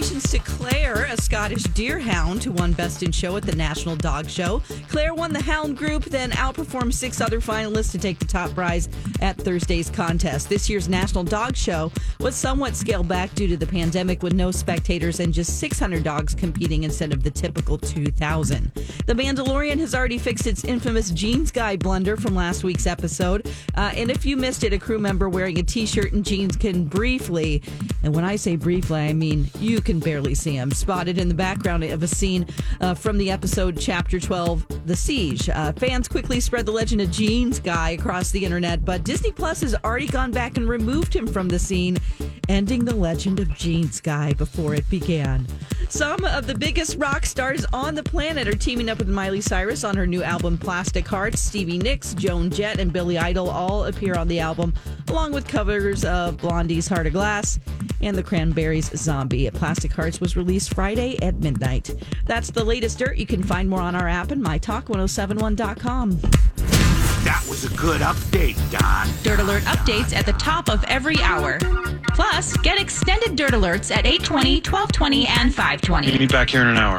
to Claire, a Scottish deerhound who won Best in Show at the National Dog Show. Claire won the Hound Group, then outperformed six other finalists to take the top prize at Thursday's contest. This year's National Dog Show was somewhat scaled back due to the pandemic with no spectators and just 600 dogs competing instead of the typical 2,000. The Mandalorian has already fixed its infamous jeans guy blunder from last week's episode. Uh, and if you missed it, a crew member wearing a t shirt and jeans can briefly, and when I say briefly, I mean you can barely see him, spotted in the background of a scene uh, from the episode Chapter 12, The Siege. Uh, fans quickly spread the legend of Jeans Guy across the internet, but Disney Plus has already gone back and removed him from the scene, ending the legend of Jeans Guy before it began. Some of the biggest rock stars on the planet are teaming up with Miley Cyrus on her new album Plastic Hearts. Stevie Nicks, Joan Jett, and Billy Idol all appear on the album, along with covers of Blondie's Heart of Glass and the Cranberries' Zombie. At Plastic Hearts was released Friday at midnight. That's the latest dirt. You can find more on our app and mytalk1071.com. That was a good update, Don. Dirt Alert updates at the top of every hour. Plus, get extended Dirt Alerts at 820, 1220, and 520. Meet back here in an hour.